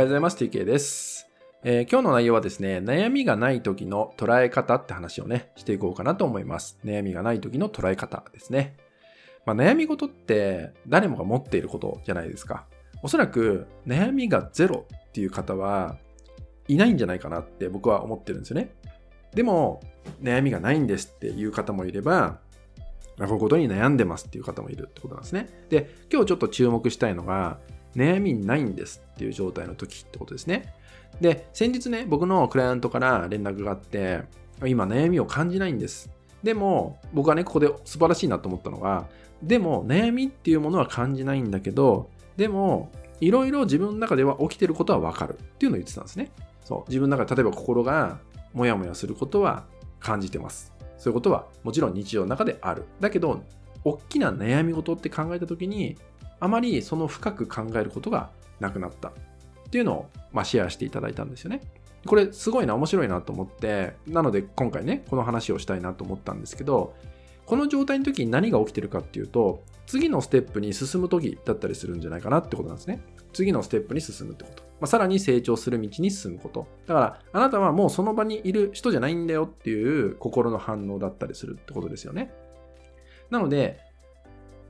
ようございます。TK です、えー今日の内容はですね、悩みがない時の捉え方って話をね、していこうかなと思います。悩みがない時の捉え方ですね。まあ、悩み事って誰もが持っていることじゃないですか。おそらく悩みがゼロっていう方はいないんじゃないかなって僕は思ってるんですよね。でも、悩みがないんですっていう方もいれば、こういうことに悩んでますっていう方もいるってことなんですね。で、今日ちょっと注目したいのが、悩みないんですっていう状態の時ってことですね。で、先日ね、僕のクライアントから連絡があって、今悩みを感じないんです。でも、僕はね、ここで素晴らしいなと思ったのが、でも、悩みっていうものは感じないんだけど、でも、いろいろ自分の中では起きてることはわかるっていうのを言ってたんですね。そう。自分の中で、例えば心がモヤモヤすることは感じてます。そういうことはもちろん日常の中である。だけど、大きな悩み事って考えたときに、あまりその深く考えることがなくなったっていうのを、まあ、シェアしていただいたんですよね。これすごいな、面白いなと思って、なので今回ね、この話をしたいなと思ったんですけど、この状態の時に何が起きてるかっていうと、次のステップに進む時だったりするんじゃないかなってことなんですね。次のステップに進むってこと。まあ、さらに成長する道に進むこと。だから、あなたはもうその場にいる人じゃないんだよっていう心の反応だったりするってことですよね。なので、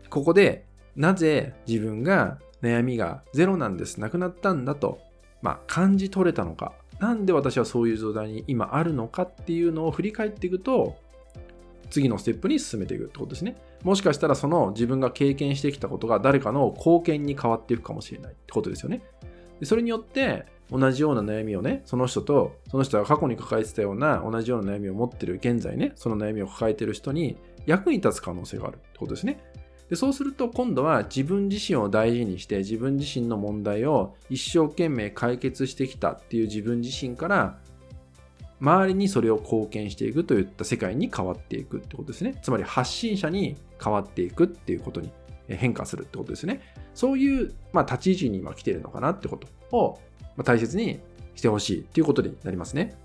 ここでなぜ自分が悩みがゼロなんです、なくなったんだと、まあ、感じ取れたのか、なんで私はそういう状態に今あるのかっていうのを振り返っていくと、次のステップに進めていくってことですね。もしかしたらその自分が経験してきたことが誰かの貢献に変わっていくかもしれないってことですよね。でそれによって同じような悩みをね、その人と、その人が過去に抱えてたような同じような悩みを持ってる現在ね、その悩みを抱えてる人に役に立つ可能性があるってことですね。でそうすると今度は自分自身を大事にして自分自身の問題を一生懸命解決してきたっていう自分自身から周りにそれを貢献していくといった世界に変わっていくってことですね。つまり発信者に変わっていくっていうことに変化するってことですね。そういう、まあ、立ち位置に今来てるのかなってことを、大切にしてほしいっていうことになりますね。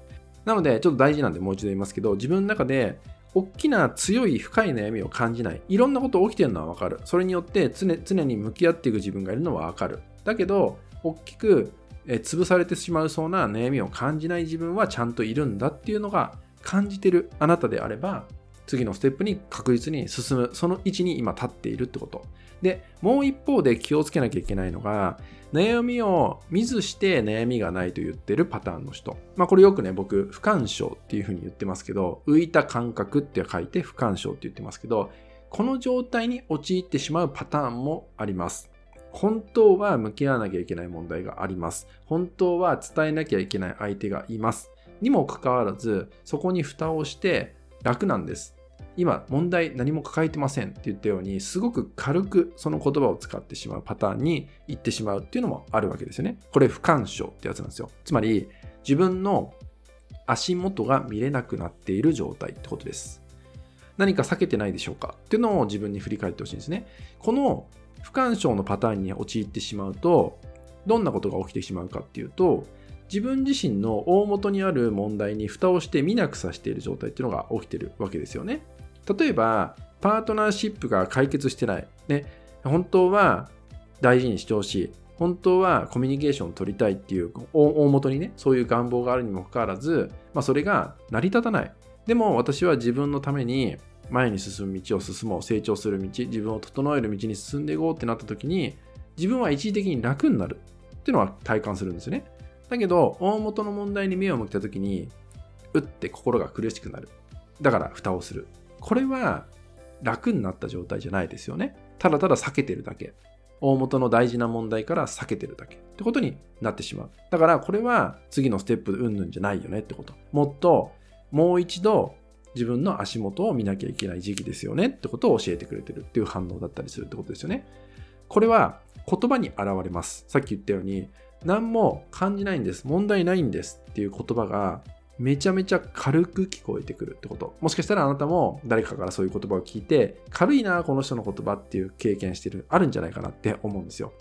なので、ちょっと大事なんでもう一度言いますけど、自分の中で大きな強い深い悩みを感じない。いろんなこと起きてるのはわかる。それによって常常に向き合っていく自分がいるのはわかる。だけど、大きくえ潰されてしまうそうな悩みを感じない自分はちゃんといるんだっていうのが感じてるあなたであれば、次のステップに確実に進む、その位置に今立っているってこと。で、もう一方で気をつけなきゃいけないのが、悩みを見ずして悩みがないと言ってるパターンの人。まあこれよくね、僕、不干渉っていうふうに言ってますけど、浮いた感覚って書いて不干渉って言ってますけど、この状態に陥ってしまうパターンもあります。本当は向き合わなきゃいけない問題があります。本当は伝えなきゃいけない相手がいます。にもかかわらず、そこに蓋をして楽なんです。今、問題何も抱えてませんって言ったように、すごく軽くその言葉を使ってしまうパターンに行ってしまうっていうのもあるわけですよね。これ不干渉ってやつなんですよ。つまり、自分の足元が見れなくなっている状態ってことです。何か避けてないでしょうかっていうのを自分に振り返ってほしいんですね。この不干渉のパターンに陥ってしまうと、どんなことが起きてしまうかっていうと、自分自身の大元にある問題に蓋をして見なくさしている状態っていうのが起きてるわけですよね。例えば、パートナーシップが解決してない。ね、本当は大事にしてほしい。本当はコミュニケーションを取りたいっていう大元にね、そういう願望があるにもかかわらず、まあ、それが成り立たない。でも私は自分のために前に進む道を進もう、成長する道、自分を整える道に進んでいこうってなった時に、自分は一時的に楽になるっていうのは体感するんですよね。だけど、大元の問題に目を向けた時に、うって心が苦しくなる。だから蓋をする。これは楽になった状態じゃないですよね。ただただ避けてるだけ。大元の大事な問題から避けてるだけってことになってしまう。だからこれは次のステップうんぬんじゃないよねってこと。もっともう一度自分の足元を見なきゃいけない時期ですよねってことを教えてくれてるっていう反応だったりするってことですよね。これは言葉に現れます。さっき言ったように何も感じないんです。問題ないんですっていう言葉がめちゃめちゃ軽く聞こえてくるってこと。もしかしたらあなたも誰かからそういう言葉を聞いて、軽いな、この人の言葉っていう経験してる、あるんじゃないかなって思うんですよ。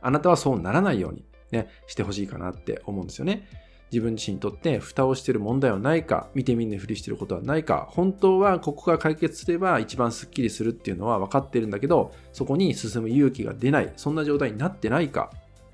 あなたはそうならないようにね、してほしいかなって思うんですよね。自分自身にとって蓋をしてる問題はないか、見て見ぬふりしてることはないか、本当はここが解決すれば一番スッキリするっていうのは分かってるんだけど、そこに進む勇気が出ない、そんな状態になってないか、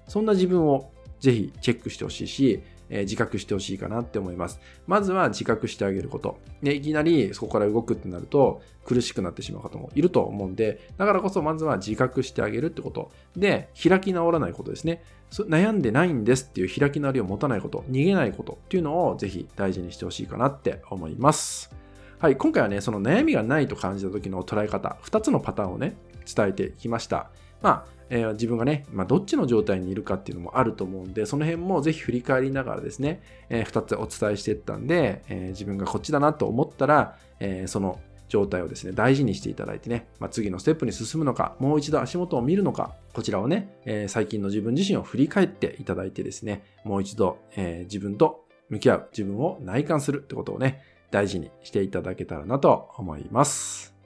そんな自分をぜひチェックしてほしいし、えー、自覚してほしいかなって思います。まずは自覚してあげること。で、いきなりそこから動くってなると苦しくなってしまう方もいると思うんで、だからこそまずは自覚してあげるってこと。で、開き直らないことですね。悩んでないんですっていう開き直りを持たないこと、逃げないことっていうのをぜひ大事にしてほしいかなって思います。はい、今回はね、その悩みがないと感じた時の捉え方、2つのパターンをね、伝えてきました。まあ、えー、自分がね、まあ、どっちの状態にいるかっていうのもあると思うんで、その辺もぜひ振り返りながらですね、えー、2つお伝えしていったんで、えー、自分がこっちだなと思ったら、えその状態をですね、大事にしていただいてね、まあ、次のステップに進むのか、もう一度足元を見るのか、こちらをね、え最近の自分自身を振り返っていただいてですね、もう一度、え自分と向き合う、自分を内観するってことをね、大事にしていただけたらなと思います。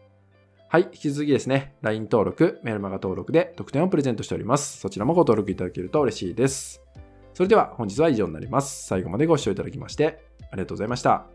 はい。引き続きですね、LINE 登録、メルマガ登録で特典をプレゼントしております。そちらもご登録いただけると嬉しいです。それでは本日は以上になります。最後までご視聴いただきましてありがとうございました。